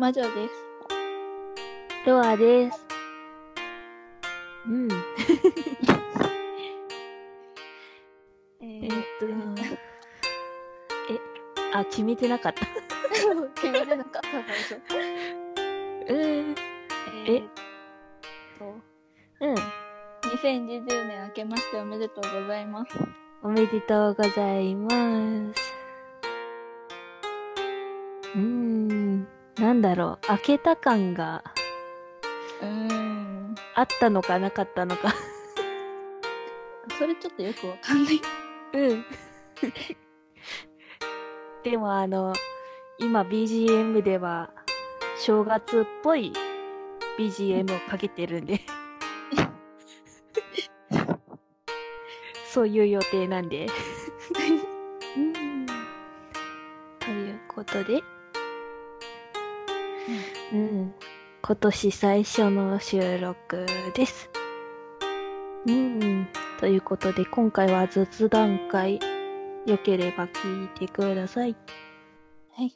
魔女です。ロアです。うん。え えーっと、え、あ、決めてなかった。決めれなかった最初。うん。ええーっと、うん。2020年明けましておめでとうございます。おめでとうございます。うーん。なんだろう。開けた感がうーん。あったのかなかったのか。それちょっとよくわかんない。うん。でもあの、今 BGM では正月っぽい BGM をかけてるんで。そういう予定なんで。うん。ということで。うん。今年最初の収録です。うん。ということで、今回は雑談会。よければ聞いてください。はい。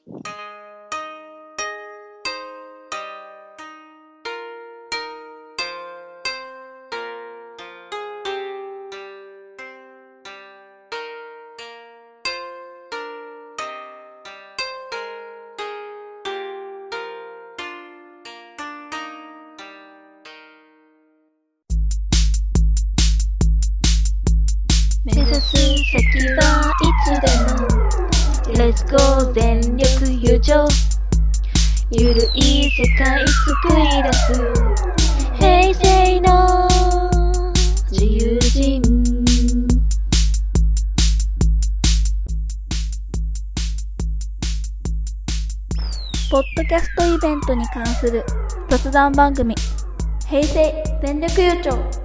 先はいつでも。Let's go 全力友情。ゆるい世界作り出す。平成の自由人。ポッドキャストイベントに関する雑談番組、平成全力優勝。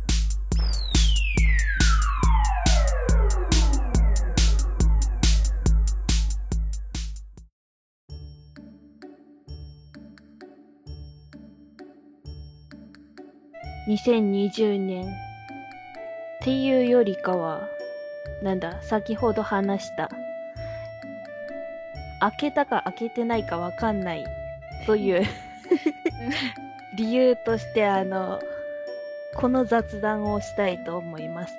2020年。っていうよりかはなんだ先ほど話した開けたか開けてないかわかんないという 理由としてあのこの雑談をしたいと思います。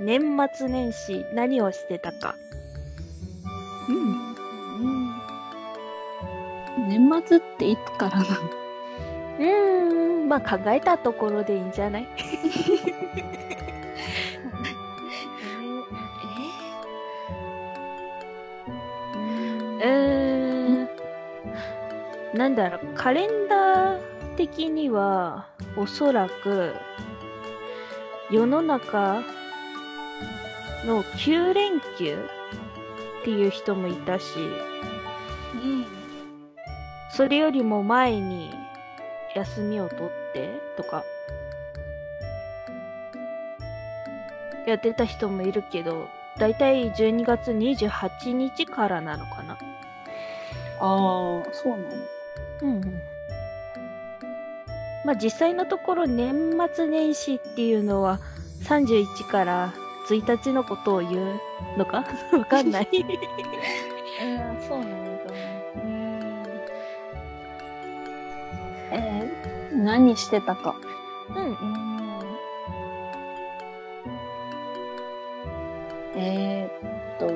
年末年始何をしてたか。うん。年末っていつからなの？うーんまあ考えたところでいいんじゃない？うーんなんだろう、カレンダー的には、おそらく、世の中の9連休っていう人もいたし、うん。それよりも前に休みを取ってとか、やってた人もいるけど、だいたい12月28日からなのかな。ああ、そうなのうんうん。まあ実際のところ年末年始っていうのは31から1日のことを言うのか？わかんない。うん、そうなの何してたか。うん。うん。えー、っと、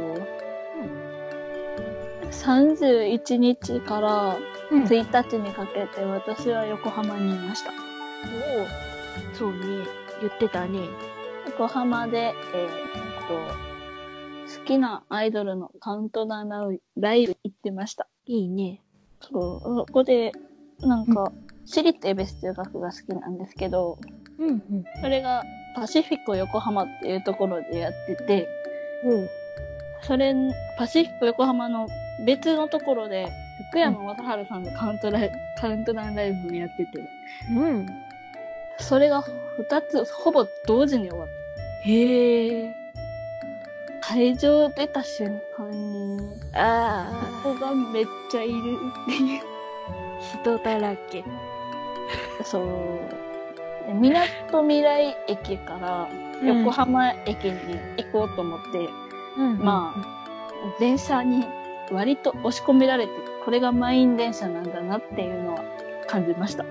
31日からうん1日にかけて私は横浜にいました。そうね。言ってたね。横浜で、えーっと、好きなアイドルのカウントダウンライブ行ってました。いいね。そう、そこで、なんか、私立恵比寿中学が好きなんですけど、うんうん。それがパシフィコ横浜っていうところでやってて、うん。それ、パシフィコ横浜の別のところで、福山雅治さんのカウントライカウントダウンライブをやってて、うん。それが二つほぼ同時に終わっへえ。た。会場出た瞬間に、あここがめっちゃいるっていう。あ、人だらけ。そう。でみなとみらい駅から横浜駅に行こうと思って、うん、まあ、電車に割と押し込められてこれが満員電車なんだなっていうのは感じました。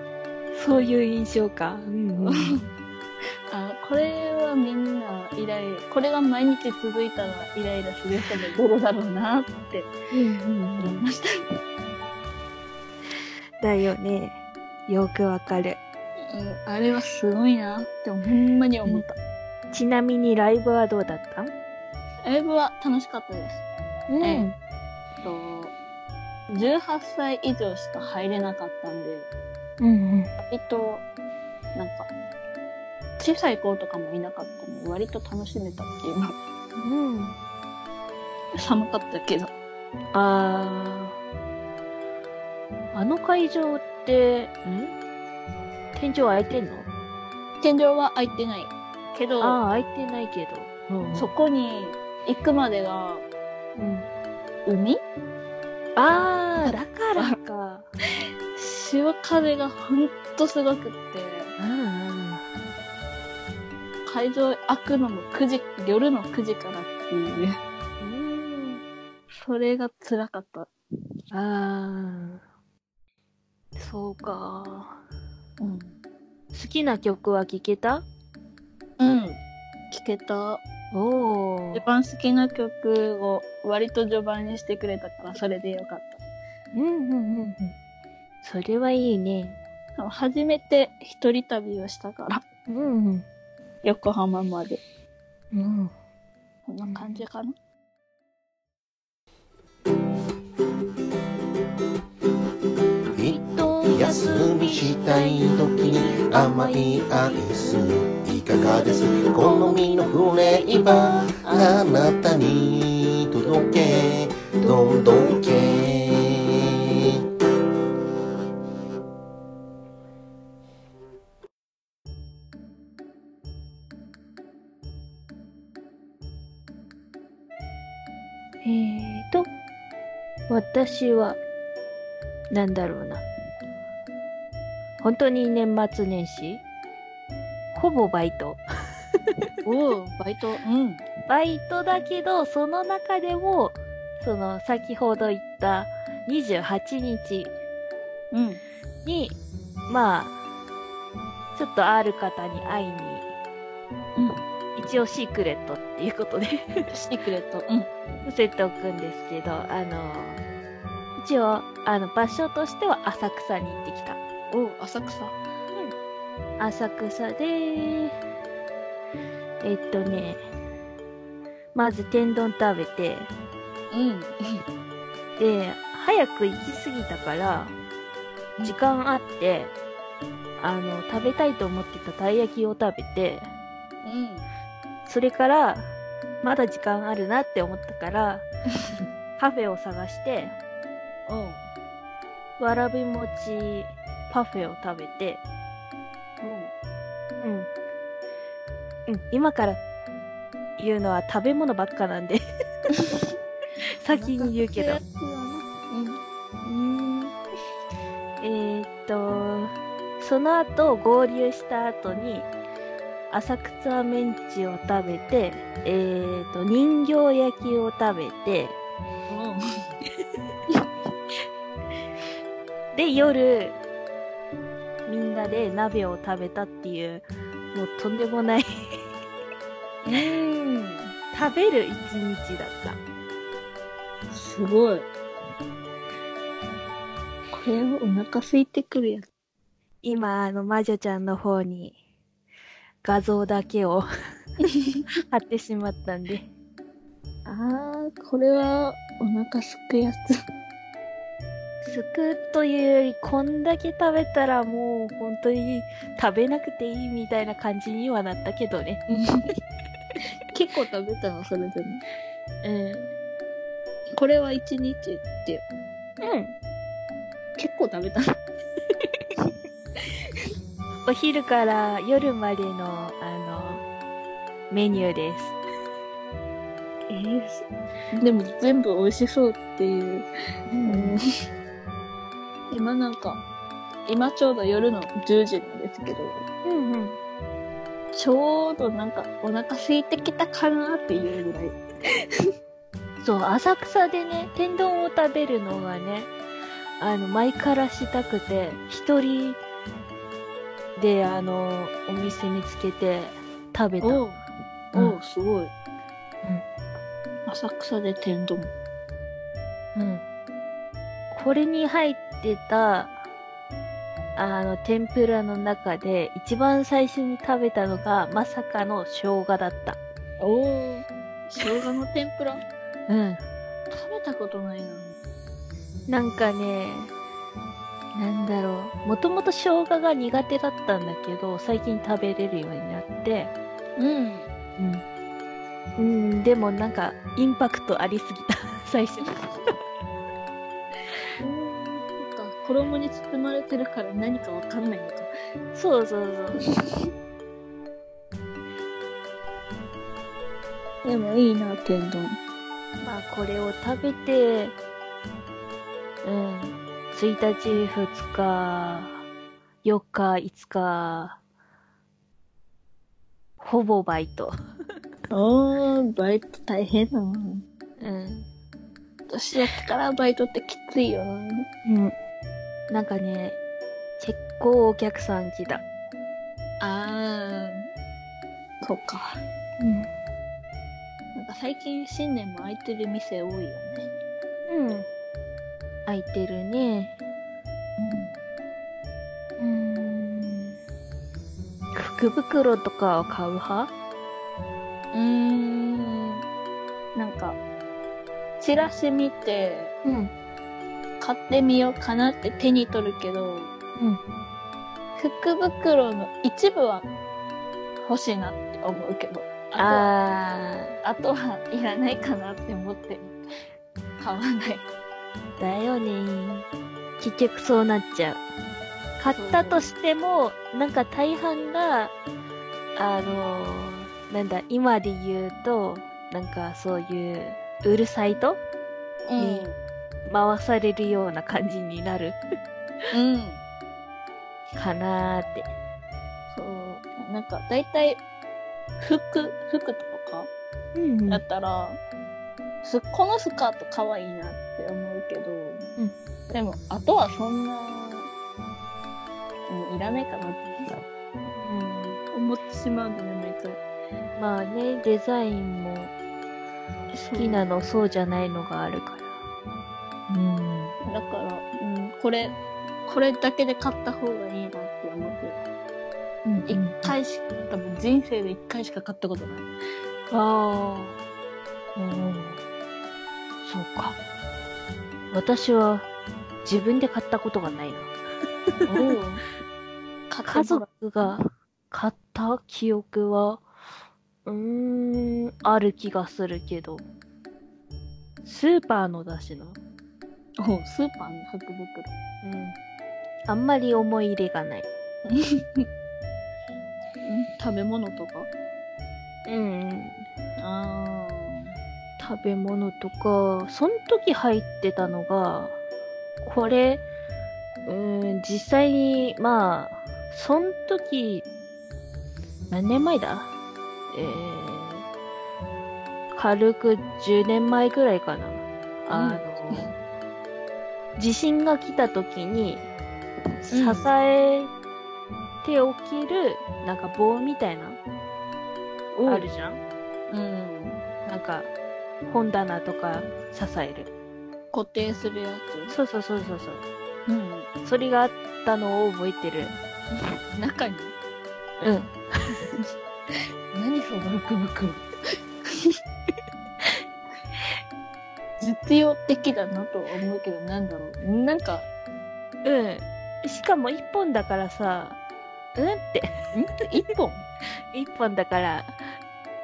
そういう印象か。うんうん。あこれはみんなイライラ、これが毎日続いたらイライラする人も出るだろうなってうん思いました。だよね。よくわかる。うん、あれはすごいなってほんまに思った。ちなみにライブはどうだった？ライブは楽しかったです。うええと18歳以上しか入れなかったんで、うんうん。割と、なんか、小さい子とかもいなかったので、割と楽しめたっていうの。うん。寒かったけど。あー。あの会場って、ん？天井開いてんの？天井は開いてない。けど、ああ、開いてないけど。うんそこに行くまでが、うん。海？ああ、だからか。潮風がほんとすごくって、うん会場開くのも9時、夜の9時からっていう、うん。それが辛かった。ああ。そうか。うん。好きな曲は聴けた？うん。聞けた？お一番好きな曲を割と序盤にしてくれたから、それでよかっうんうんうんうん。それはいいね。た。初めて一人旅をしたから、うんうん。横浜まで。うん。こんな感じかな。ひ休みしたい時に甘いアイスいかがです？好みのフレーバーあなたに届け。どんどんけ。えーと、私は、なんだろうな。本当に年末年始？ほぼバイト。おお、バイト。うん。バイトだけど、その中でも、その、先ほど言った28日うん。に、まあ、ちょっとある方に会いに、一応シークレットっていうことでシークレット。うん。伏せておくんですけど、あの、一応、あの、場所としては浅草に行ってきた。おお、浅草。浅草で、えっとね、まず天丼食べて、うん。で、早く行き過ぎたから、時間あって、あの、食べたいと思ってたたい焼きを食べて、うん。それから、まだ時間あるなって思ったから、カフェを探して、おう。わらび餅パフェを食べて、うん。うん、今から言うのは食べ物ばっかなんで、先に言うけど。うん。うんえー、っと、その後合流した後に、浅草メンチを食べて、えー、っと、人形焼きを食べて、で、夜、なで鍋を食べたっていう、もうとんでもないうん。食べる一日だった。すごい。これをお腹空いてくるやつ。今、あの、魔女ちゃんの方に画像だけを 貼ってしまったんで。あー、これはお腹すくやつ。すくというより、こんだけ食べたらもう本当に食べなくていいみたいな感じにはなったけどね。結構食べたの、それでも。うん。これは一日って、うん。結構食べたの。お昼から夜までの、あの、メニューです。えー、でも全部美味しそうっていう。うん今なんか、今ちょうど夜の10時なんですけど、うんうん。ちょうどなんかお腹空いてきたかなっていうぐらい。そう、浅草でね、天丼を食べるのがね、あの、前からしたくて、一人で、あの、お店見つけて食べた。おう、うんおう、すごい。浅草で天丼。うん。これに入ってた、あの、天ぷらの中で、一番最初に食べたのが、まさかの生姜だった。おお。生姜の天ぷら？うん。食べたことないな。なんかね、なんだろう。もともと生姜が苦手だったんだけど、最近食べれるようになって、うん。うん。うん、でもなんか、インパクトありすぎた、最初。衣に包まれてるから何かわかんないのか。そうそうそう。でもいいな、天丼。まあ、これを食べて、うん。1日、2日、4日、5日、ほぼバイト。おー、バイト大変だな。うん。年やってからバイトってきついよな。うん。なんかね、結構お客さん来た。あー、そうか。うん。なんか最近新年も開いてる店多いよね。うん。空いてるね。うーん。福袋とかを買う派？うーん。なんか、チラシ見て、うん。買ってみようかなって手に取るけど、うん。福袋の一部は欲しいなって思うけど、あとは、ああとはいらないかなって思って買わない。ー、だよね。結局そうなっちゃう。買ったとしても、なんか大半が、あのー、なんだ、今で言うと、なんかそういう、売るサイトうん。回されるような感じになるうん。かなーって。そう。なんか、だいたい、服、服とかうんだったら、すこのスカート可愛いなって思うけど、でも、あとはそんな、うんいらないかなって思ってしまうんだよね、毎回。まあね、デザインも好きなの、そうじゃないのがあるから。これ、これだけで買った方がいいなって思ってる。一回しか、多分人生で一回しか買ったことない。ああ。うん。そうか。私は自分で買ったことがないな。お家族が買った記憶は、うーん、ある気がするけど。スーパーのだしな。おうスーパーの福袋。うん。あんまり思い入れがない。う ん食べ物とか？うん。あ食べ物とか、その時入ってたのが、これ、うーん、実際に、まあ、その時、何年前だ？えー、軽く10年前ぐらいかな。あの、地震が来た時に、支えておける、なんか棒みたいな、あ。あるじゃん？うん。なんか、本棚とか支える。固定するやそうそうそうそうそう。つ。うん。それがあったのを覚えてる。中に？うん。何その福袋 実用的だなとは思うけど、なんだろう。なんか、うん。しかも一本だからさ、うんって。ん？一本？一本だから、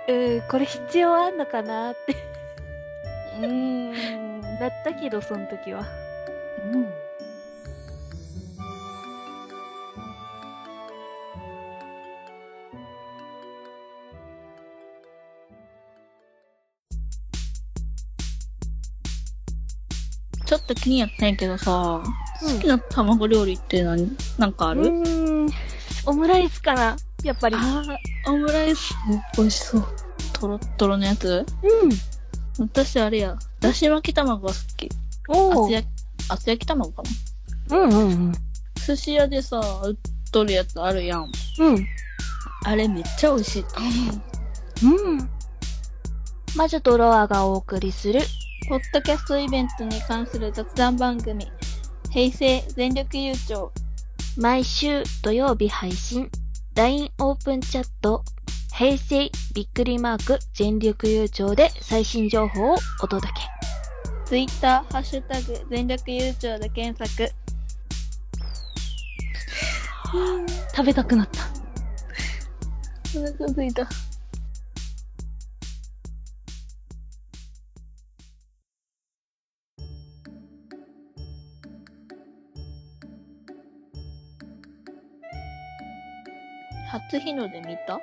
うん、これ必要あんのかなってうーん。なったけど、その時は。うん。ちょっと気になったんやけどさ、好きな卵料理って何なんかあうる、ーん。オムライスかなやっぱり。あーオムライス、美味しそう。とろっとろのやつ？うん。私あれや、だし巻き卵が好き。おー厚焼厚焼き卵かな？うんうんうん。寿司屋でさ、売っとるやつあるやん。うん。あれめっちゃ美味しい。うん。魔女とロアがお送りする、ポッドキャストイベントに関する雑談番組、平成全力優勝。毎週土曜日配信、LINE オープンチャット、平成びっくりマーク全力優勝で最新情報をお届け。ツイッター、ハッシュタグ、全力優勝で検索。食べたくなった。お腹すいた。初日の出見た？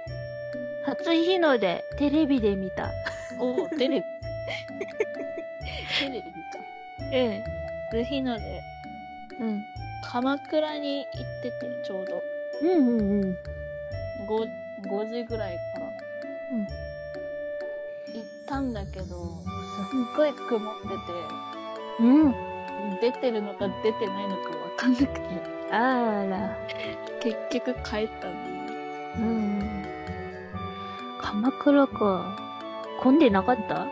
初日の出、テレビで見た。おお、テレビ。テレビ見うん。た。初日の出、うん。鎌倉に行ってて、ちょうど。うんうんうん。5, 5時ぐらいから。うん行ったんだけど、すっごい曇ってうん。て、出てるのか出てないのかわかんなくて、あら。結局帰ったの。うん。鎌倉か。混んでなかった？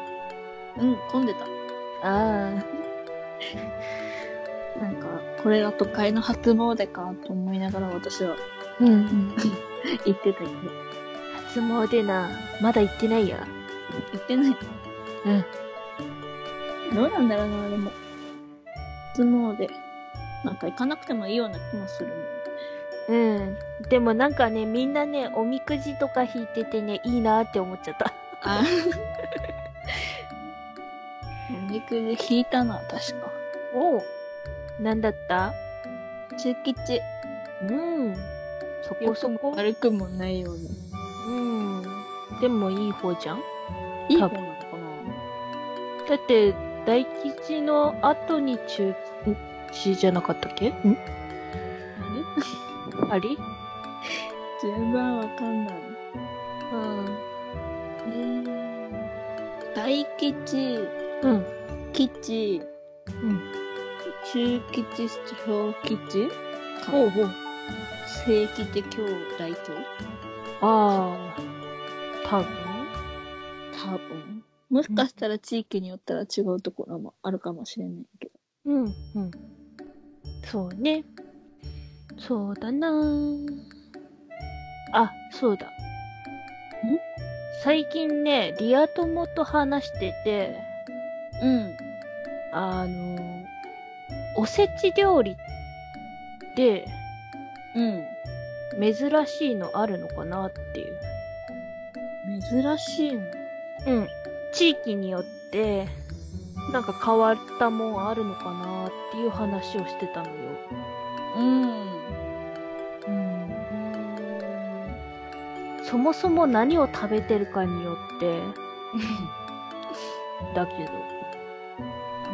うん、混んでた。ああ。なんか、これが都会の初詣かと思いながら私はうんうん。行ってたけど、初詣な。まだ行ってないや。行ってない。うん。どうなんだろうな、でも。初詣。なんか行かなくてもいいような気もする。うん。でもなんかね、みんなね、おみくじとか引いててね、いいなって思っちゃった。あおみくじ引いたな、確か。おなんだった？中吉。うん。そこそこ。悪くもないように。うん。でもいい方じゃん？いい方なのかなだって、大吉の後に中吉じゃなかったっけ？ん？あれあれ順番わかんない。うん。えー、大吉、うん。吉、うん。中吉、小吉？ほうほう。正吉、今日、大凶ああ。多分？多分。もしかしたら地域によったら違うところもあるかもしれないけど。うん、うん。そうね。そうだなぁあ、そうだ。最近ね、リア友と話してて、うん。あの、おせち料理ってうん。珍しいのあるのかなっていう。珍しいの？うん。地域によって、なんか変わったもんあるのかなっていう話をしてたのよ。うん。うん。そもそも何を食べてるかによって、だけど。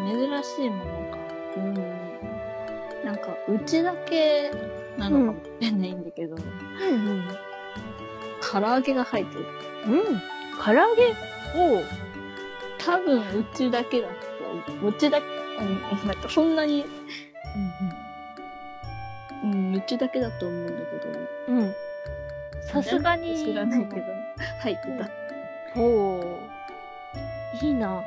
珍しいものか。うん。なんか、うちだけなのかもしれないんだけど、うんうん。唐揚げが入ってる。うん。唐揚げ？を、多分、うちだけだと思う。うちだけ、うん、なんかそんなに、うん、うちだけだと思うんだけど。うんうん。さすがに。知らないけど、入ってた。おー。いいな。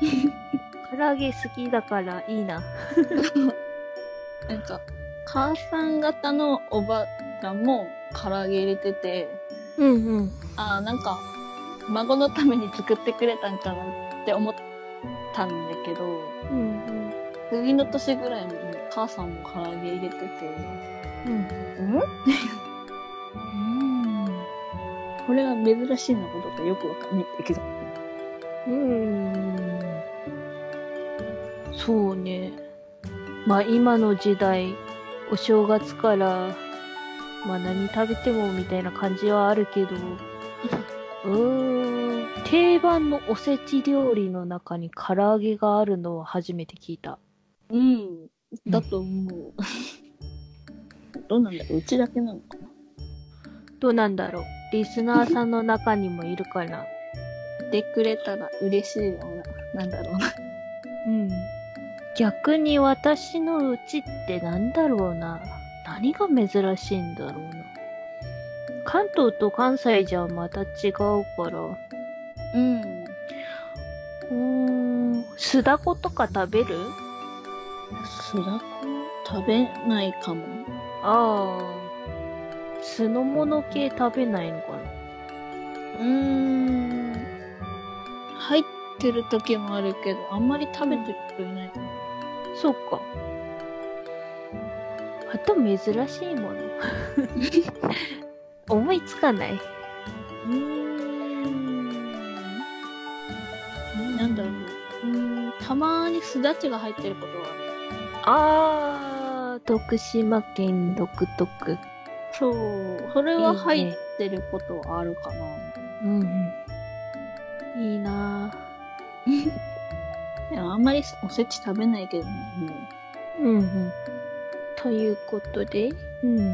唐揚げ好きだからいいな。なんか、母さん方のおばがも唐揚げ入れてて、うんうん。ああ、なんか、孫のために作ってくれたんかなって思ったんだけど、うんうん。次の年ぐらいに母さんも唐揚げ入れてて、うん。んうん？これが珍しいのかどうかよくわかんないんだけど。うーん。そうね。まあ今の時代、お正月から、まあ何食べてもみたいな感じはあるけど、うーん、定番のおせち料理の中に唐揚げがあるのは初めて聞いた。うん。だと思う。どうなんだろううちだけなのかなどうなんだろうリスナーさんの中にもいるかなってくれたら嬉しいような、なんだろうな。うん。逆に私のうちってなんだろうな。何が珍しいんだろうな。関東と関西じゃまた違うから。うん。うーん、酢だことか食べる？酢だこ食べないかも。ああ。酢の物系食べないのかな？うーん。入ってる時もあるけど、あんまり食べてる人いないかも。そうか。あと珍しいもの。思いつかない。うーん。なんだろう。うーん。たまにすだちが入ってることはある。あー、徳島県独特。そう。それは入ってることはあるかな。うんうん。いいな でもあんまりおせち食べないけどね。もぁ。うんうん。ということで、うん。うう。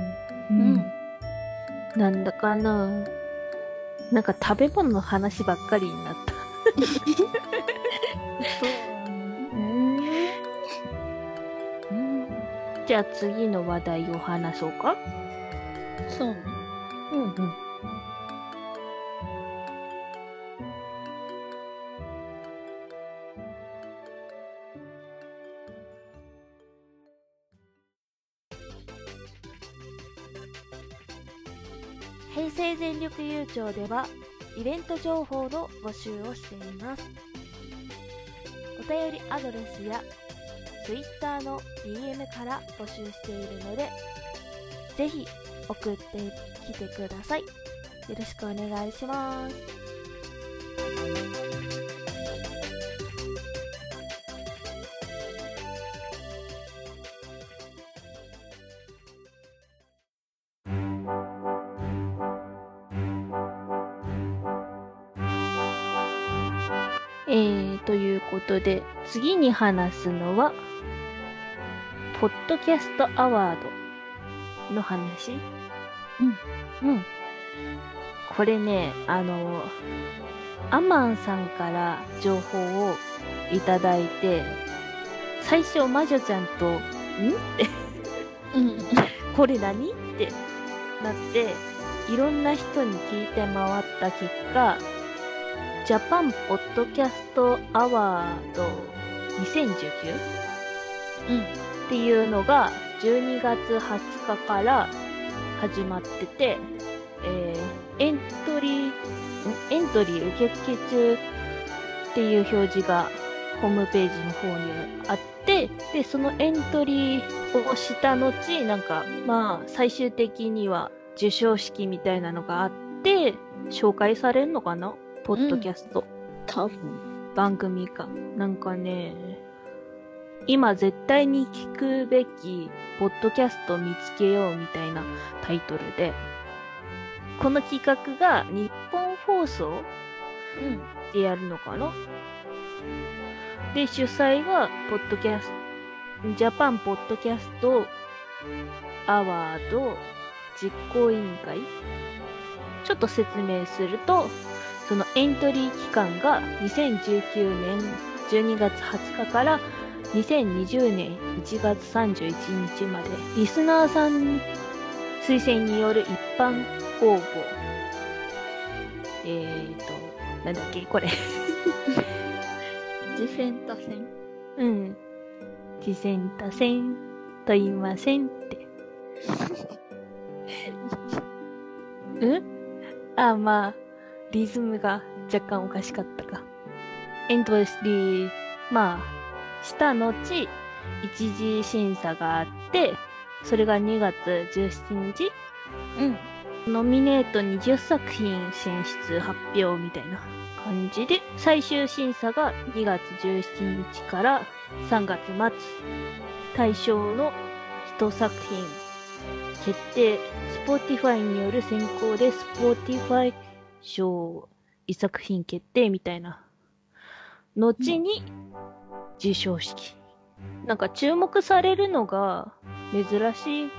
うん。なんだかななんか食べ物の話ばっかりになった。そうね。うん。じゃあ次の話題を話そうかそうね。うんうん。平成全力優勝ではイベント情報の募集をしていますお便りアドレスや Twitter の DM から募集しているのでぜひ送ってきてください。よろしくお願いします。えー、ということで、次に話すのは、ポッドキャストアワードの話。うん。うん。これね、あの、アマンさんから情報をいただいて、最初魔女ちゃんと、ん？って、うん。これ何？ってなって、いろんな人に聞いて回った結果、ジャパンポッドキャストアワード 2019? うん。っていうのが12月20日から始まってて、えーエントリー、んエントリー受付中っていう表示がホームページの方にあって、で、そのエントリーをした後、なんか、まあ、最終的には授賞式みたいなのがあって、紹介されるのかな？ポッドキャスト。多分。番組か。なんかね、今絶対に聞くべき、ポッドキャスト見つけようみたいなタイトルで、この企画が日本放送うん。でやるのかな？で、主催が、ポッドキャスト、ジャパンポッドキャストアワード実行委員会ちょっと説明すると、そのエントリー期間が2019年12月20日から2020年1月31日まで、リスナーさん推薦による一般公募。えーと、なんだっけこれ。ジフェンタ戦。うん。次戦多戦と言いませんって。うん？あ、まあ、リズムが若干おかしかったか。エントリー、まあ、した後、一次審査があって、それが2月17日うん。ノミネート20作品選出発表みたいな感じで、最終審査が2月17日から3月末、対象の1作品決定、Spotify による選考で Spotify 賞1作品決定みたいな。後に授賞式。なんか注目されるのが珍しい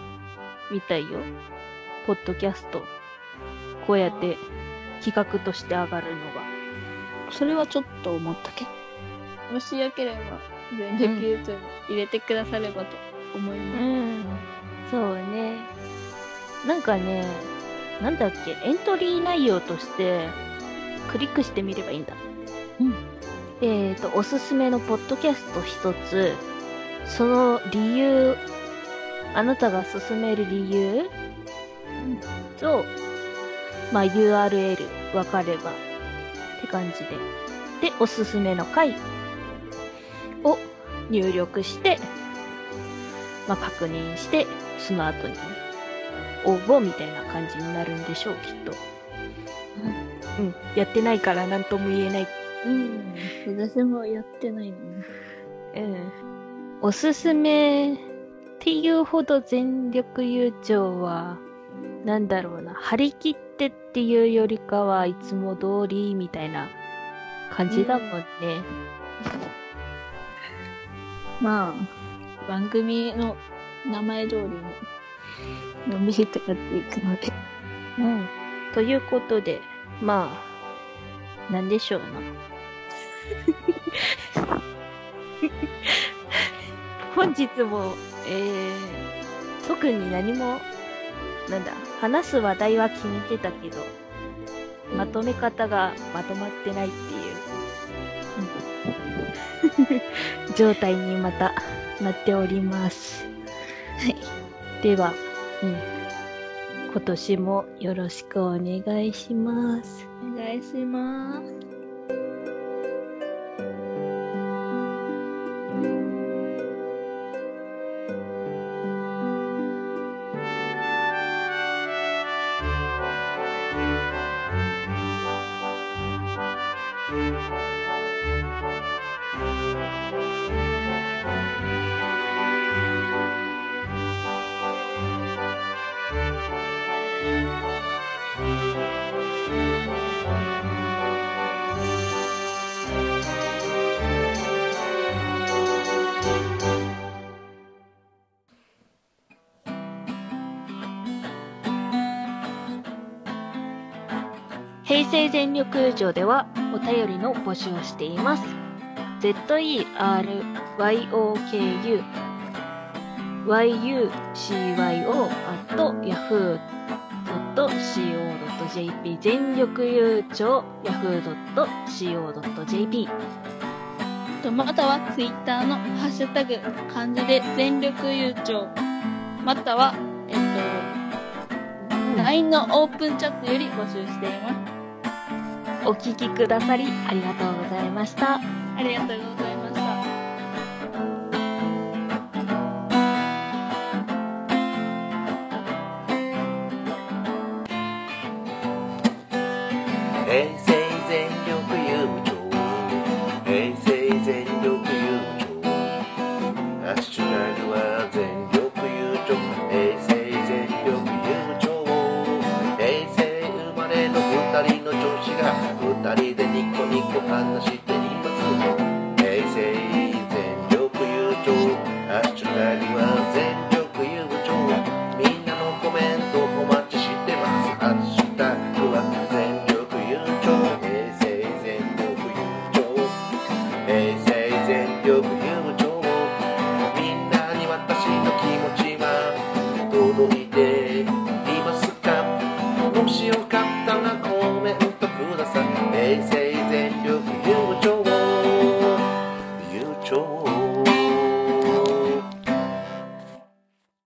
みたいよ。ポッドキャスト。こうやって企画として上がるのが。それはちょっと思ったけど。もしよければ、全力優勝に入れてくださればと思います。うん。そうね。なんかね、なんだっけ、エントリー内容として、クリックしてみればいいんだ。うん。えっ、と、おすすめのポッドキャスト一つ、その理由、あなたが進める理由と、まあ URL わかればって感じで。で、おすすめの回を入力して、まあ確認して、その後に応募みたいな感じになるんでしょう、きっと。うん。やってないから何とも言えないうん。私もやってないのに。うん。おすすめっていうほど全力優勝は、なんだろうな、張り切ってっていうよりかはいつも通りみたいな感じだもんね。まあ、番組の名前通りに、のんびりとやっていくので。うん。ということで、まあ、なんでしょうな。本日も、えー、特に何も、なんだ、話す話題は決めてたけど、まとめ方がまとまってないっていう、状態にまたなっております。はい。では、うん。今年もよろしくお願いします。お願いします。平成全力優勝ではお便りの募集をしています。zeryokuyucyo yahoo.co.jp 全力優勝 yahoo.co.jp またはツイッターのハッシュタグ漢字で全力優勝またはえっと LINE のオープンチャットより募集していますお聞きくださりありがとうございました。ありがとうございました